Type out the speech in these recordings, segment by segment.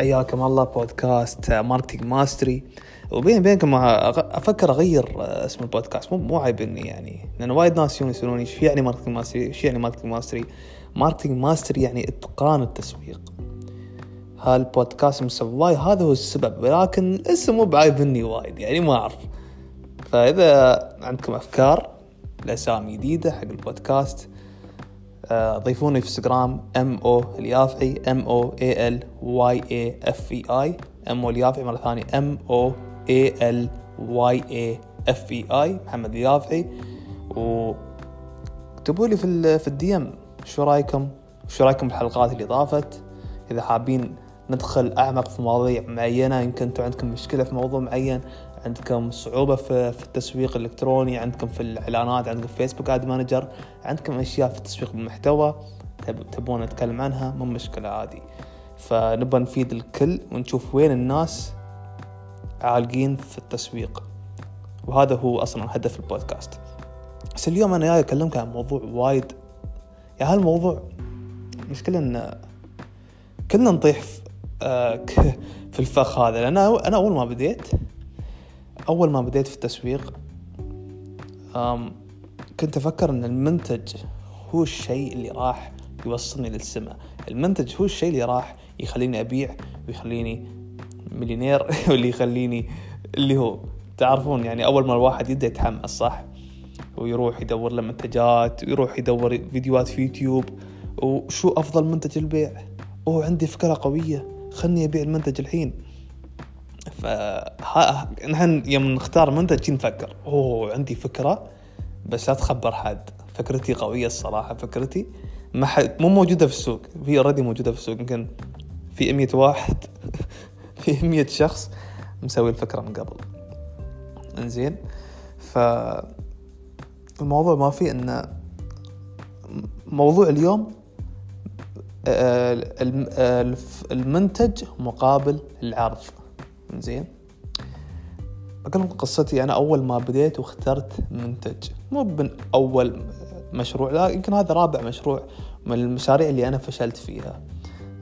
حياكم الله بودكاست Marketing Mastery. وبيني وبينكم أفكر أغير اسم البودكاست. مو مو عايبني يعني لأن وايد ناس يسألوني إيش يعني Marketing Mastery إيش يعني Marketing Mastery؟ Marketing Mastery يعني اتقان التسويق هالبودكاست مسواي هذا هو السبب ولكن الاسم مو بعايبني وايد يعني ما أعرف. فإذا عندكم أفكار لأسامي جديدة حق البودكاست آه، ضيفوني في إنستغرام M O اليافعي M O A L Y A F E I ام أو اليافعي مرة ثانية ام أو اي ال واي اي اف اي اي محمد اليافعي. واكتبوا لي في في ال DM شو رأيكم؟ شو رأيكم بالحلقات اللي طافت؟ إذا حابين ندخل أعمق في مواضيع معينة يمكن أنتم عندكم مشكلة في موضوع معين عندكم صعوبة في, التسويق الإلكتروني عندكم في الإعلانات عندكم فيسبوك Ad Manager عندكم أشياء في التسويق بالمحتوى تبون نتكلم عنها مو مشكلة عادي. فنبغى نفيد الكل ونشوف وين الناس عالقين في التسويق. وهذا هو أصلا هدف البودكاست. بس اليوم أنا جاي أكلمك عن موضوع وايد. يا هالموضوع مشكلة إن كلنا نطيح آه، في الفخ هذا؟ لأن أنا أول ما بديت أول ما بديت في التسويق كنت أفكر إن المنتج هو الشيء اللي راح يوصلني للسماء. المنتج هو الشيء اللي راح يخليني أبيع ويخليني مليونير واللي يخليني اللي هو تعرفون يعني أول ما الواحد يبدأ يتحمس صح؟ ويروح يدور له منتجات ويروح يدور فيديوهات في يوتيوب. وشو أفضل منتج البيع أوه عندي فكرة قوية خلني أبيع المنتج الحين. ف نحن يوم نختار منتج نفكر أوه عندي فكرة بس لا تخبر حد. فكرتي قوية الصراحة فكرتي ما حد مو موجودة في السوق هي اوريدي موجودة في السوق يمكن في 100 واحد في 100 شخص مسوي الفكرة من قبل. إنزين؟ ف الموضوع ما في إن موضوع اليوم المنتج مقابل العرض. زين؟ أقول لكم قصتي. أنا أول ما بديت واخترت منتج. مو من أول مشروع لا يمكن هذا رابع مشروع من المشاريع اللي أنا فشلت فيها.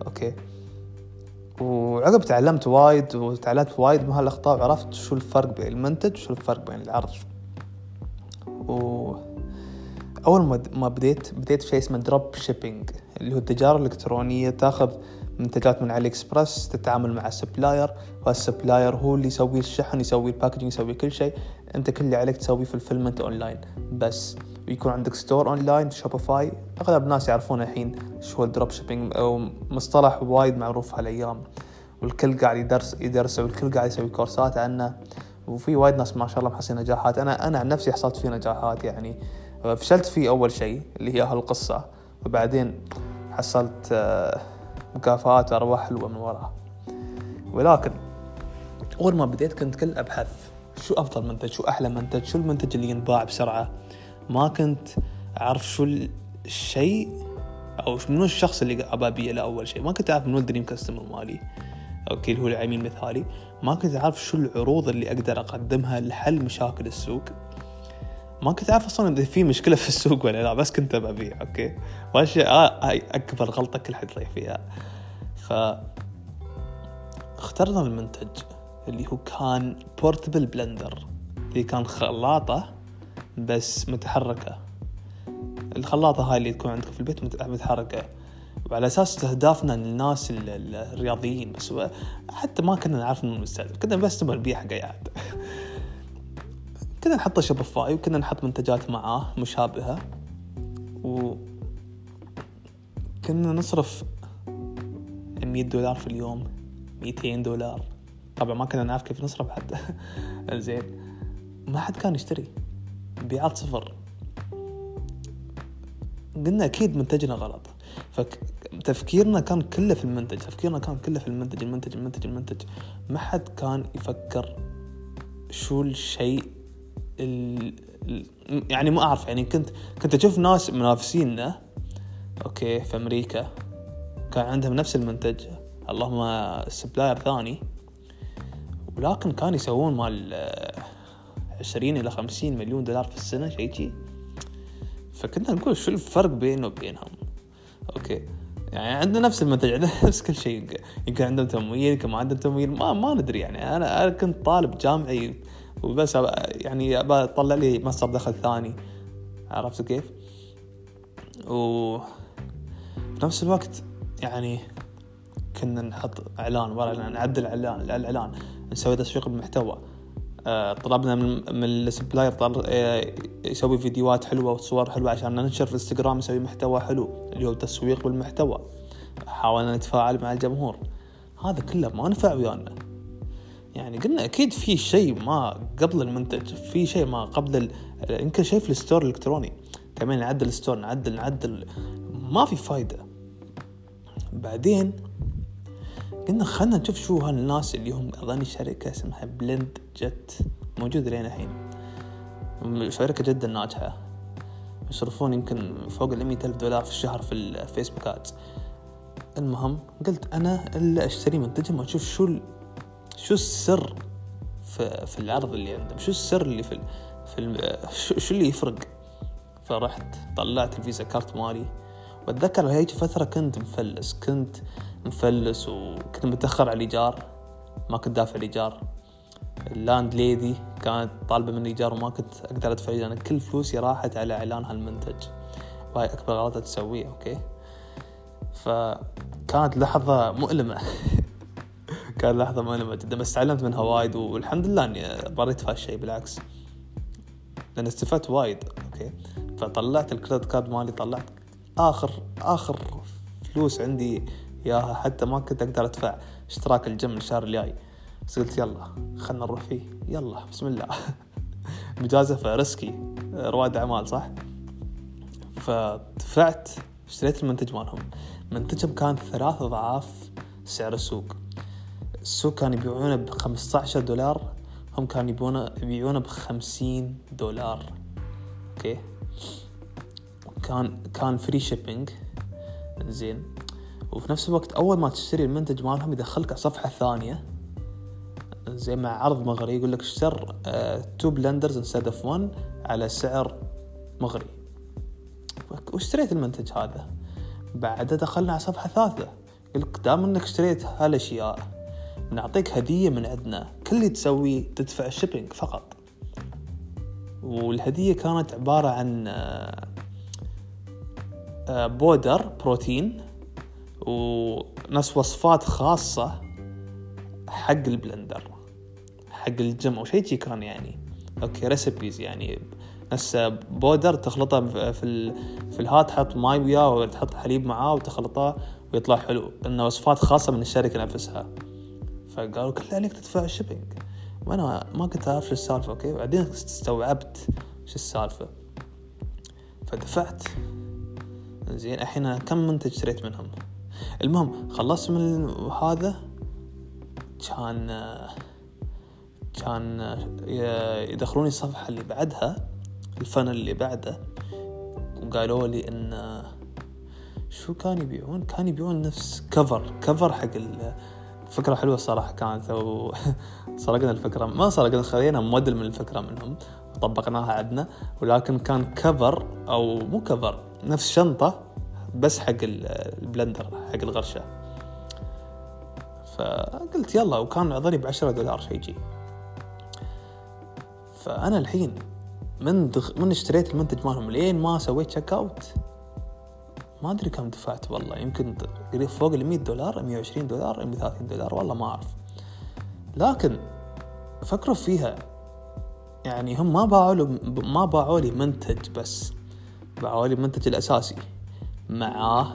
Okay. وعقب تعلمت وايد وتعلمت وايد من هالأخطاء وعرفت شو الفرق بين المنتج وشو الفرق بين العرض. و أول ما بديت بديت في شيء اسمه dropshipping اللي هو التجارة الإلكترونية تأخذ منتجات من AliExpress تتعامل مع supplier وال supplier هو اللي يسوي الشحن يسوي ال packaging يسوي كل شيء. أنت كل اللي عليك تسويه في ال fulfillment online بس ويكون عندك store online Shopify أغلب الناس يعرفون الحين شو ال dropshipping أو مصطلح وايد معروف هالأيام. والكل قاعد يدرس يدرسه والكل قاعد يسوي كورسات عنه. وفي وايد ناس ما شاء الله محصلين نجاحات. أنا أنا عن نفسي حصلت فيه نجاحات يعني. فشلت فيه أول شيء اللي هي هالقصة. وبعدين حصلت آه، مكافآت وأرباح حلوة من وراها. ولكن أول ما بديت كنت كل أبحث شو أفضل منتج شو أحلى منتج شو المنتج اللي ينباع بسرعة. ما كنت أعرف شو الشيء أو منو الشخص اللي أبى أبيع له أول شيء. ما كنت أعرف منو ال dream customer مالي. Okay اللي هو العميل مثالي. ما كنت أعرف شو العروض اللي أقدر أقدمها لحل مشاكل السوق. ما كنت عارف أصلا إذا في مشكلة في السوق ولا لا بس كنت ببيع okay؟ وهالشيء هاي أكبر غلطة كل حد يطيح فيها. ف اخترنا المنتج اللي هو كان portable blender اللي كان خلاطة بس متحركة. الخلاطة هاي اللي تكون عندك في البيت متحركة. وعلى أساس استهدافنا للناس الرياضيين بس حتى ما كنا نعرف من المستهدف كنا بس نبغى نبيع حق عاد. كنا نحط شوبيفاي وكنا نحط منتجات معاه مشابهة. و كنا نصرف مية دولار في اليوم ميتين دولار. طبعا ما كنا نعرف كيف نصرف حتى. زين. ما حد كان يشتري. مبيعات صفر. قلنا أكيد منتجنا غلط. فتفكيرنا كان كله في المنتج. تفكيرنا كان كله في المنتج المنتج المنتج المنتج. ما حد كان يفكر شو الشيء ال... يعني ما أعرف يعني كنت كنت أشوف ناس منافسيننا okay في أمريكا كان عندهم نفس المنتج اللهم supplier ثاني ولكن كانوا يسوون مال عشرين إلى خمسين مليون دولار في السنة شيء شي. فكنا نقول شو الفرق بينه وبينهم؟ Okay يعني عندنا نفس المنتج عندنا نفس كل شيء يمكن عندهم تمويل يمكن ما عندهم تمويل ما ما ندري يعني أنا أنا كنت طالب جامعي وبس يعني بطلع لي مصدر دخل ثاني. عرفت كيف؟ و في نفس الوقت يعني كنا نحط إعلان ورا اعلان نعدل الإعلان الإعلان نسوي تسويق بالمحتوى. آه، طلبنا من من السبلاير آه، يسوي فيديوهات حلوة وصور حلوة عشان ننشر في الانستغرام يسوي محتوى حلو اللي هو تسويق بالمحتوى. حاولنا نتفاعل مع الجمهور. هذا كله ما نفع ويانا. يعني قلنا أكيد في شيء ما قبل المنتج في شيء ما قبل يمكن شيء في ال store الإلكتروني. قمنا نعدل ال store نعدل نعدل ما في فايدة. بعدين قلنا خلنا نشوف شو هالناس اللي هم اظني شركة اسمها BlendJet موجودة لين الحين. شركة جدا ناجحة. يصرفون يمكن فوق ال ألف دولار في الشهر في ال Facebook Ads المهم قلت أنا الا أشتري منتجهم وأشوف شو شو السر في, في العرض اللي عندهم؟ شو السر اللي في في شو اللي يفرق؟ فرحت طلعت ال Visa card مالي. وأتذكر هذيك فترة كنت مفلس كنت مفلس وكنت متأخر على الإيجار ما كنت دافع الإيجار. ال landlady كانت طالبة مني إيجار وما كنت أقدر أدفع لأن كل فلوسي راحت على إعلان هالمنتج. وهاي أكبر غلطة تسويها okay؟ فكانت لحظة مؤلمة. كانت لحظة مؤلمة جدا بس تعلمت منها وايد والحمد لله إني مريت في هالشيء بالعكس. لأن استفدت وايد okay. فطلعت ال credit card مالي طلعت آخر آخر فلوس عندي إياها. حتى ما كنت أقدر أدفع اشتراك الجيم الشهر الجاي. بس قلت يلا خلنا نروح فيه. يلا بسم الله. مجازفة risky رواد أعمال صح؟ فدفعت اشتريت المنتج مالهم. منتجهم كان ثلاث أضعاف سعر السوق. السوق كان يبيعونه ب 15 دولار هم كانوا يبيعونه يبيعونه ب 50 دولار. Okay؟ كان كان free shipping زين. وفي نفس الوقت أول ما تشتري المنتج مالهم يدخلك على صفحة ثانية. زي مع عرض مغري يقول لك اشتر two blenders instead of 1 على سعر مغري. واشتريت المنتج هذا. بعدها دخلنا على صفحة ثالثة. يقول لك دام إنك اشتريت هالأشياء بنعطيك هدية من عندنا. كل اللي تسويه تدفع ال shipping فقط. والهدية كانت عبارة عن آه، powder protein ونفس وصفات خاصة حق ال blender حق الجيم أو شيء كان يعني okay recipes يعني. نفس powder تخلطه في في الهات تحط ماي وياه وتحط حليب معاه وتخلطه ويطلع حلو. انه وصفات خاصة من الشركة نفسها. فقالوا كل عليك تدفع ال shipping وأنا ما كنت أعرف شو السالفة okay؟ بعدين استوعبت شو السالفة. فدفعت. زين الحين كم منتج اشتريت منهم؟ المهم خلصت من هذا. كان كان يدخلوني الصفحة اللي بعدها الفن اللي بعده وقالوا لي إن شو كان يبيعون؟ كان يبيعون نفس كفر كفر حق الفكرة حلوة الصراحة كانت وسرقنا الفكرة ما سرقنا خلينا موديل من الفكرة منهم وطبقناها عندنا ولكن كان cover أو مو cover نفس شنطة بس حق ال blender حق الغرشة. فقلت يلا وكان أظني بعشرة دولار شيء يجي فأنا الحين من دخ... من اشتريت المنتج مالهم لين ما سويت check out ما أدري كم دفعت والله يمكن قريب فوق ال 100 دولار 120 دولار 130 دولار والله ما أعرف. لكن فكروا فيها. يعني هم ما باعوا ما باعوا لي منتج بس باعوا لي المنتج الأساسي معاه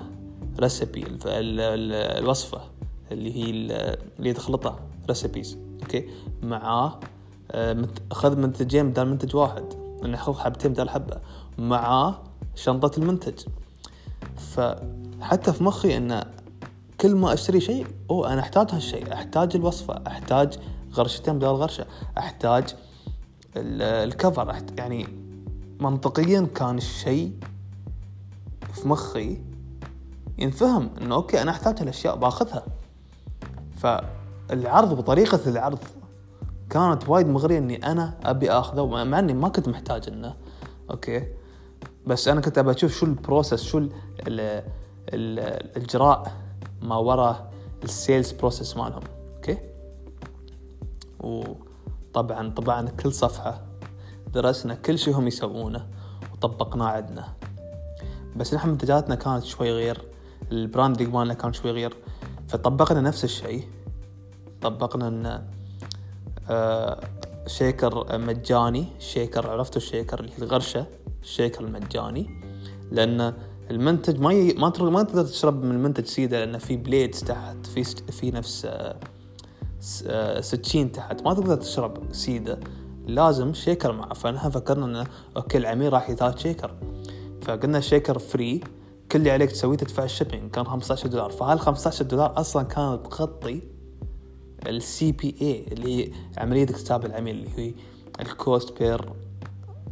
recipe الوصفة اللي هي اللي تخلطها recipes okay؟ معاه أخذ منتجين بدل منتج واحد انه ياخذ حبتين بدل حبة معاه شنطة المنتج. فحتى في مخي انه كل ما أشتري شيء أو أنا أحتاج هالشيء أحتاج الوصفة أحتاج غرشتين بدل غرشة أحتاج ال cover يعني منطقيا كان الشيء في مخي ينفهم إنه okay أنا أحتاج هالأشياء باخذها. فالعرض بطريقة العرض كانت وايد مغرية إني أنا أبي آخذه مع إني ما كنت محتاج إنه okay. بس أنا كنت ابى أشوف شو ال process شو ال ال الإجراء ما وراء ال sales process مالهم okay؟ وطبعا طبعا كل صفحة درسنا كل شيء هم يسوونه وطبقناه عندنا. بس نحن منتجاتنا كانت شوي غير ال branding مالنا كان شوي غير. فطبقنا نفس الشيء. طبقنا إن آه shaker مجاني shaker عرفتوا ال shaker اللي هي الغرشة؟ ال shaker المجاني لأن المنتج ما ي... ما. ما تقدر تشرب من المنتج سيده لأنه في blades تحت في في نفس آه، آه، سكين تحت ما تقدر تشرب سيده لازم shaker معه فنحن فكرنا إنه okay العميل راح يحتاج shaker فقلنا shaker free كل اللي عليك تسويه تدفع ال shipping كان 15 دولار فهال 15 دولار أصلا كانت تغطي ال CPA اللي هي عملية اكتساب العميل اللي هي ال cost per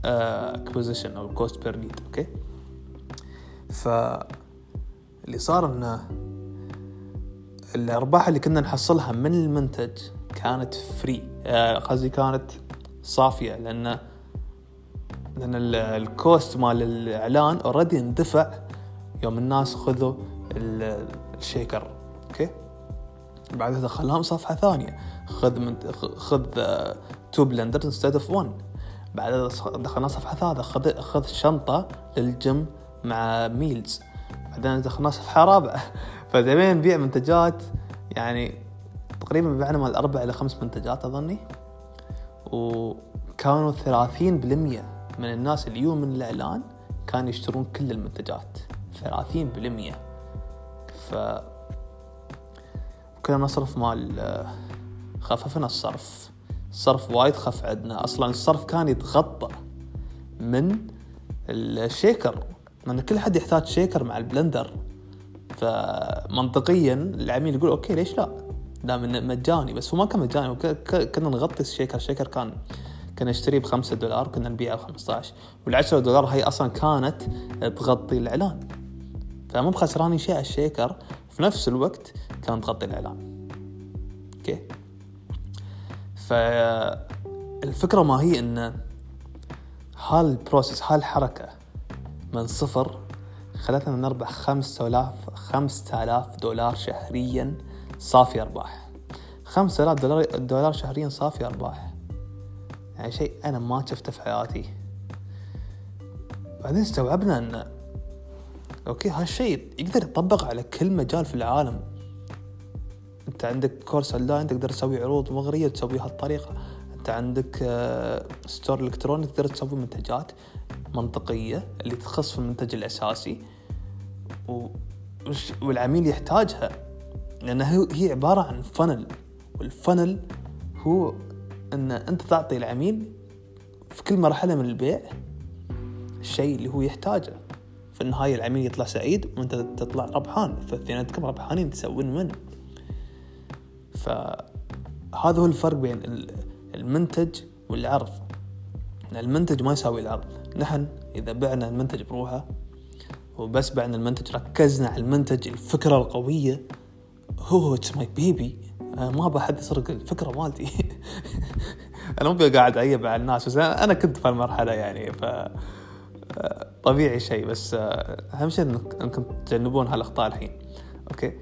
acquisition أو ال cost per lead okay ف اللي صار إنه الأرباح اللي كنا نحصلها من المنتج كانت free آه، قصدي كانت صافية لأن لأن ال cost مال الإعلان already اندفع يوم الناس خذوا ال shaker okay بعدها دخلناهم صفحة ثانية خذ من خذ two blenders instead of 1 بعدها دخلنا صفحة ثالثة. خذ خذ شنطة للجيم مع meals بعدين دخلنا صفحة رابعة. فتبين نبيع منتجات يعني تقريبا بعنا مال أربع إلى خمس منتجات أظني. وكانوا ثلاثين بالمية من الناس اللي يجون من الإعلان كانوا يشترون كل المنتجات. ثلاثين بالمية. ف كنا نصرف مال خففنا الصرف. الصرف وايد خف عندنا. أصلا الصرف كان يتغطى من ال shaker لأن كل حد يحتاج shaker مع ال blender. فمنطقيا العميل يقول okay ليش لا؟ دام مجاني بس هو ما كان مجاني. كنا نغطي ال shaker. ال shaker كان كنا نشتريه بخمسة دولار كنا نبيعه بخمسة عشر. والعشرة دولار هي أصلا كانت تغطي الإعلان. فمو بخسراني شيء على ال shaker في نفس الوقت كان تغطي الإعلان. okay؟ فالفكرة ما هي إن هال process هالحركة من صفر خلتنا نربح خمسة آلاف خمسة آلاف دولار شهريا صافي خمسة آلاف دولار, دولار شهريا صافي أرباح. يعني شيء أنا ما شفته في حياتي. بعدين استوعبنا أن okay هالشيء يقدر يطبق على كل مجال في العالم. انت عندك course online تقدر تسوي عروض مغرية تسوي هالطريقة. انت عندك store آه، إلكتروني تقدر تسوي منتجات منطقية اللي تخص في المنتج الأساسي. والعميل يحتاجها. لأنها هي عبارة عن فنل والفنل هو إن أنت تعطي العميل في كل مرحلة من البيع الشيء اللي هو يحتاجه. في النهاية العميل يطلع سعيد وأنت تطلع ربحان. فاثنيناتكم ربحانين تسوون من. فهذا هو الفرق بين المنتج والعرض. المنتج ما يساوي العرض. نحن إذا بعنا المنتج بروحه وبس بعنا المنتج ركزنا على المنتج الفكرة القوية هو it's my baby ما بحد يسرق الفكرة مالتي. أنا مو قاعد أعيب على الناس بس أنا كنت في المرحلة يعني ف طبيعي شيء بس أهم شيء إنكم تتجنبون هالأخطاء الحين. okay؟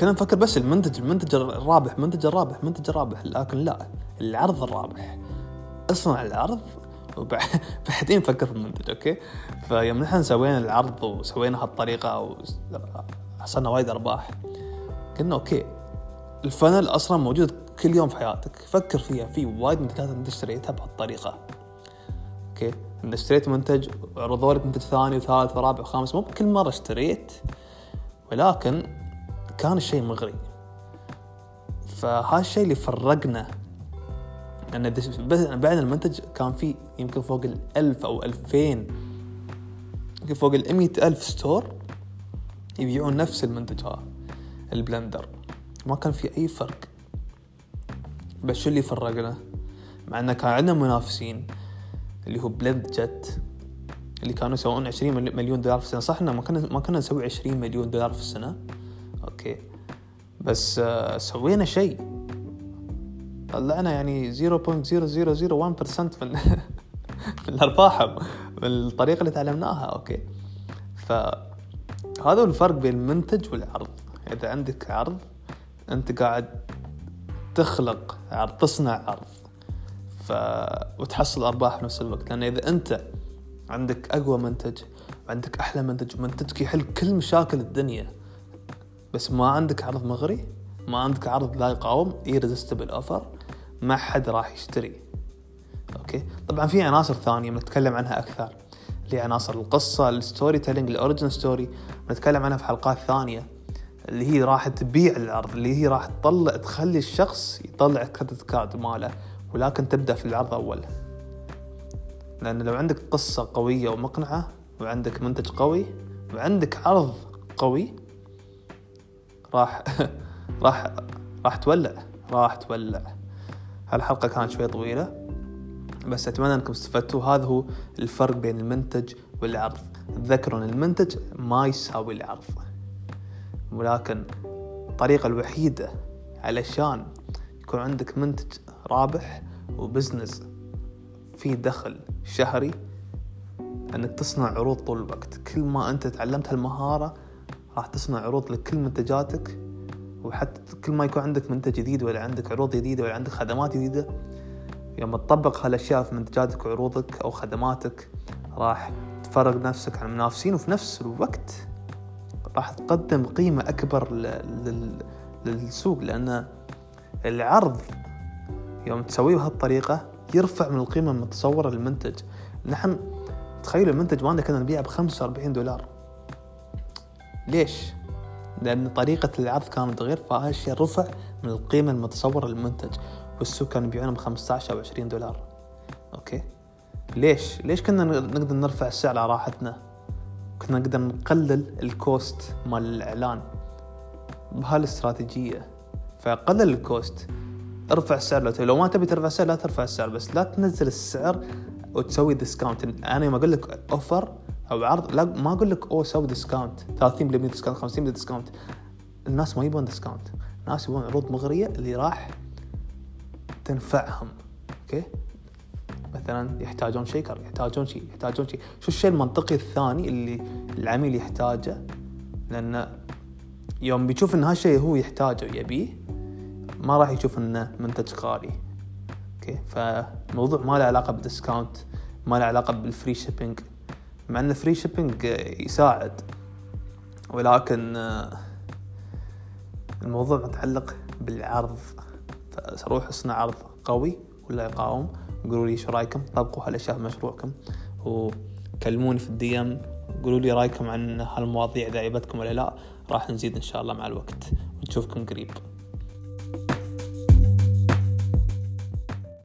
فكنا نفكر بس المنتج المنتج الرابح المنتج الرابح المنتج الرابح لكن لا العرض الرابح. اصنع العرض وبعدين نفكر في المنتج okay؟ فيوم نحن سوينا العرض وسوينا هالطريقة وحصلنا وايد أرباح. قلنا okay ال funnel أصلا موجود كل يوم في حياتك. فكر فيها في وايد منتجات أنت اشتريتها بهالطريقة. okay؟ أنت اشتريت منتج عرضوا لك منتج ثاني وثالث ورابع وخامس مو كل مرة اشتريت ولكن كان الشيء مغري. فهالشيء اللي فرقنا إن بعد المنتج كان في يمكن فوق الألف أو ألفين يمكن فوق المية ألف store يبيعون نفس المنتج هذا البلندر. ما كان في أي فرق. بس شو اللي فرقنا؟ مع أنه كان عندنا منافسين اللي هو BlendJet اللي كانوا يسوون 20 مليون دولار في السنة. صح ما كنا ما كنا نسوي 20 مليون دولار في السنة؟ أوكي. بس آه سوينا شيء. طلعنا يعني 0.0001% من من الارباح من الطريقة اللي تعلمناها. أوكي. ف هذا هو الفرق بين المنتج والعرض. إذا عندك عرض أنت قاعد تخلق عرض تصنع عرض. ف... وتحصل أرباح في نفس الوقت. لأن إذا أنت عندك أقوى منتج وعندك أحلى منتج ومنتجك يحل كل مشاكل الدنيا. بس ما عندك عرض مغري ما عندك عرض لا يقاوم irresistible offer ما حد راح يشتري. أوكي؟ طبعا في عناصر ثانية بنتكلم عنها أكثر. اللي عناصر القصة ال storytelling ال origin story بنتكلم عنها في حلقات ثانية. اللي هي راح تبيع العرض اللي هي راح تطلع تخلي الشخص يطلع credit card ماله ولكن تبدأ في العرض أول. لأن لو عندك قصة قوية ومقنعة وعندك منتج قوي وعندك عرض قوي راح راح راح تولع راح تولع. هالحلقة كانت شوي طويلة بس أتمنى أنكم استفدتوا. هذا هو الفرق بين المنتج والعرض. تذكروا ان المنتج ما يساوي العرض. ولكن الطريقة الوحيدة علشان يكون عندك منتج رابح وبزنس فيه دخل شهري أنك تصنع عروض طول الوقت. كل ما أنت تعلمت هالمهارة راح تصنع عروض لكل منتجاتك وحتى كل ما يكون عندك منتج جديد ولا عندك عروض جديدة ولا عندك خدمات جديدة يوم تطبق هالأشياء في منتجاتك وعروضك أو خدماتك راح تفرق نفسك عن المنافسين وفي نفس الوقت راح تقدم قيمة أكبر للسوق لأن العرض يوم تسويه بهالطريقة يرفع من القيمة المتصورة للمنتج. نحن تخيلوا المنتج مالنا كنا نبيعه ب 45 دولار. ليش؟ لأن طريقة العرض كانت غير فهالشيء رفع من القيمة المتصورة للمنتج والسوق كانوا يبيعونه ب 15 أو 20 دولار أوكي ليش؟ ليش كنا نقدر نرفع السعر على راحتنا؟ كنا نقدر نقلل ال cost مال الإعلان بهالاستراتيجية فقلل ال cost ارفع السعر لو ما تبي ترفع السعر لا ترفع السعر بس لا تنزل السعر وتسوي discount أنا ما أقول لك offer أو عرض لا ما أقول لك أوه سوي discount 30% discount 50% discount الناس ما يبون discount الناس يبون عروض مغرية اللي راح تنفعهم. أوكي؟ مثلا يحتاجون shaker يحتاجون شيء يحتاجون شيء. شو الشيء المنطقي الثاني اللي العميل يحتاجه؟ لأن يوم بيشوف إن هالشيء هو يحتاجه ويبيه ما راح يشوف إنه منتج غالي. أوكي؟ فالموضوع ما له علاقة بال discount ما له علاقة بال free shipping مع إن ال free shipping يساعد. ولكن الموضوع متعلق بالعرض. فروح أصنع عرض قوي ولا يقاوم. قولوا لي شو رأيكم؟ طبقوا هالأشياء في مشروعكم وكلموني في الدي ام قولوا لي رأيكم عن هالمواضيع إذا عجبتكم ولا لا. راح نزيد إن شاء الله مع الوقت. ونشوفكم قريب.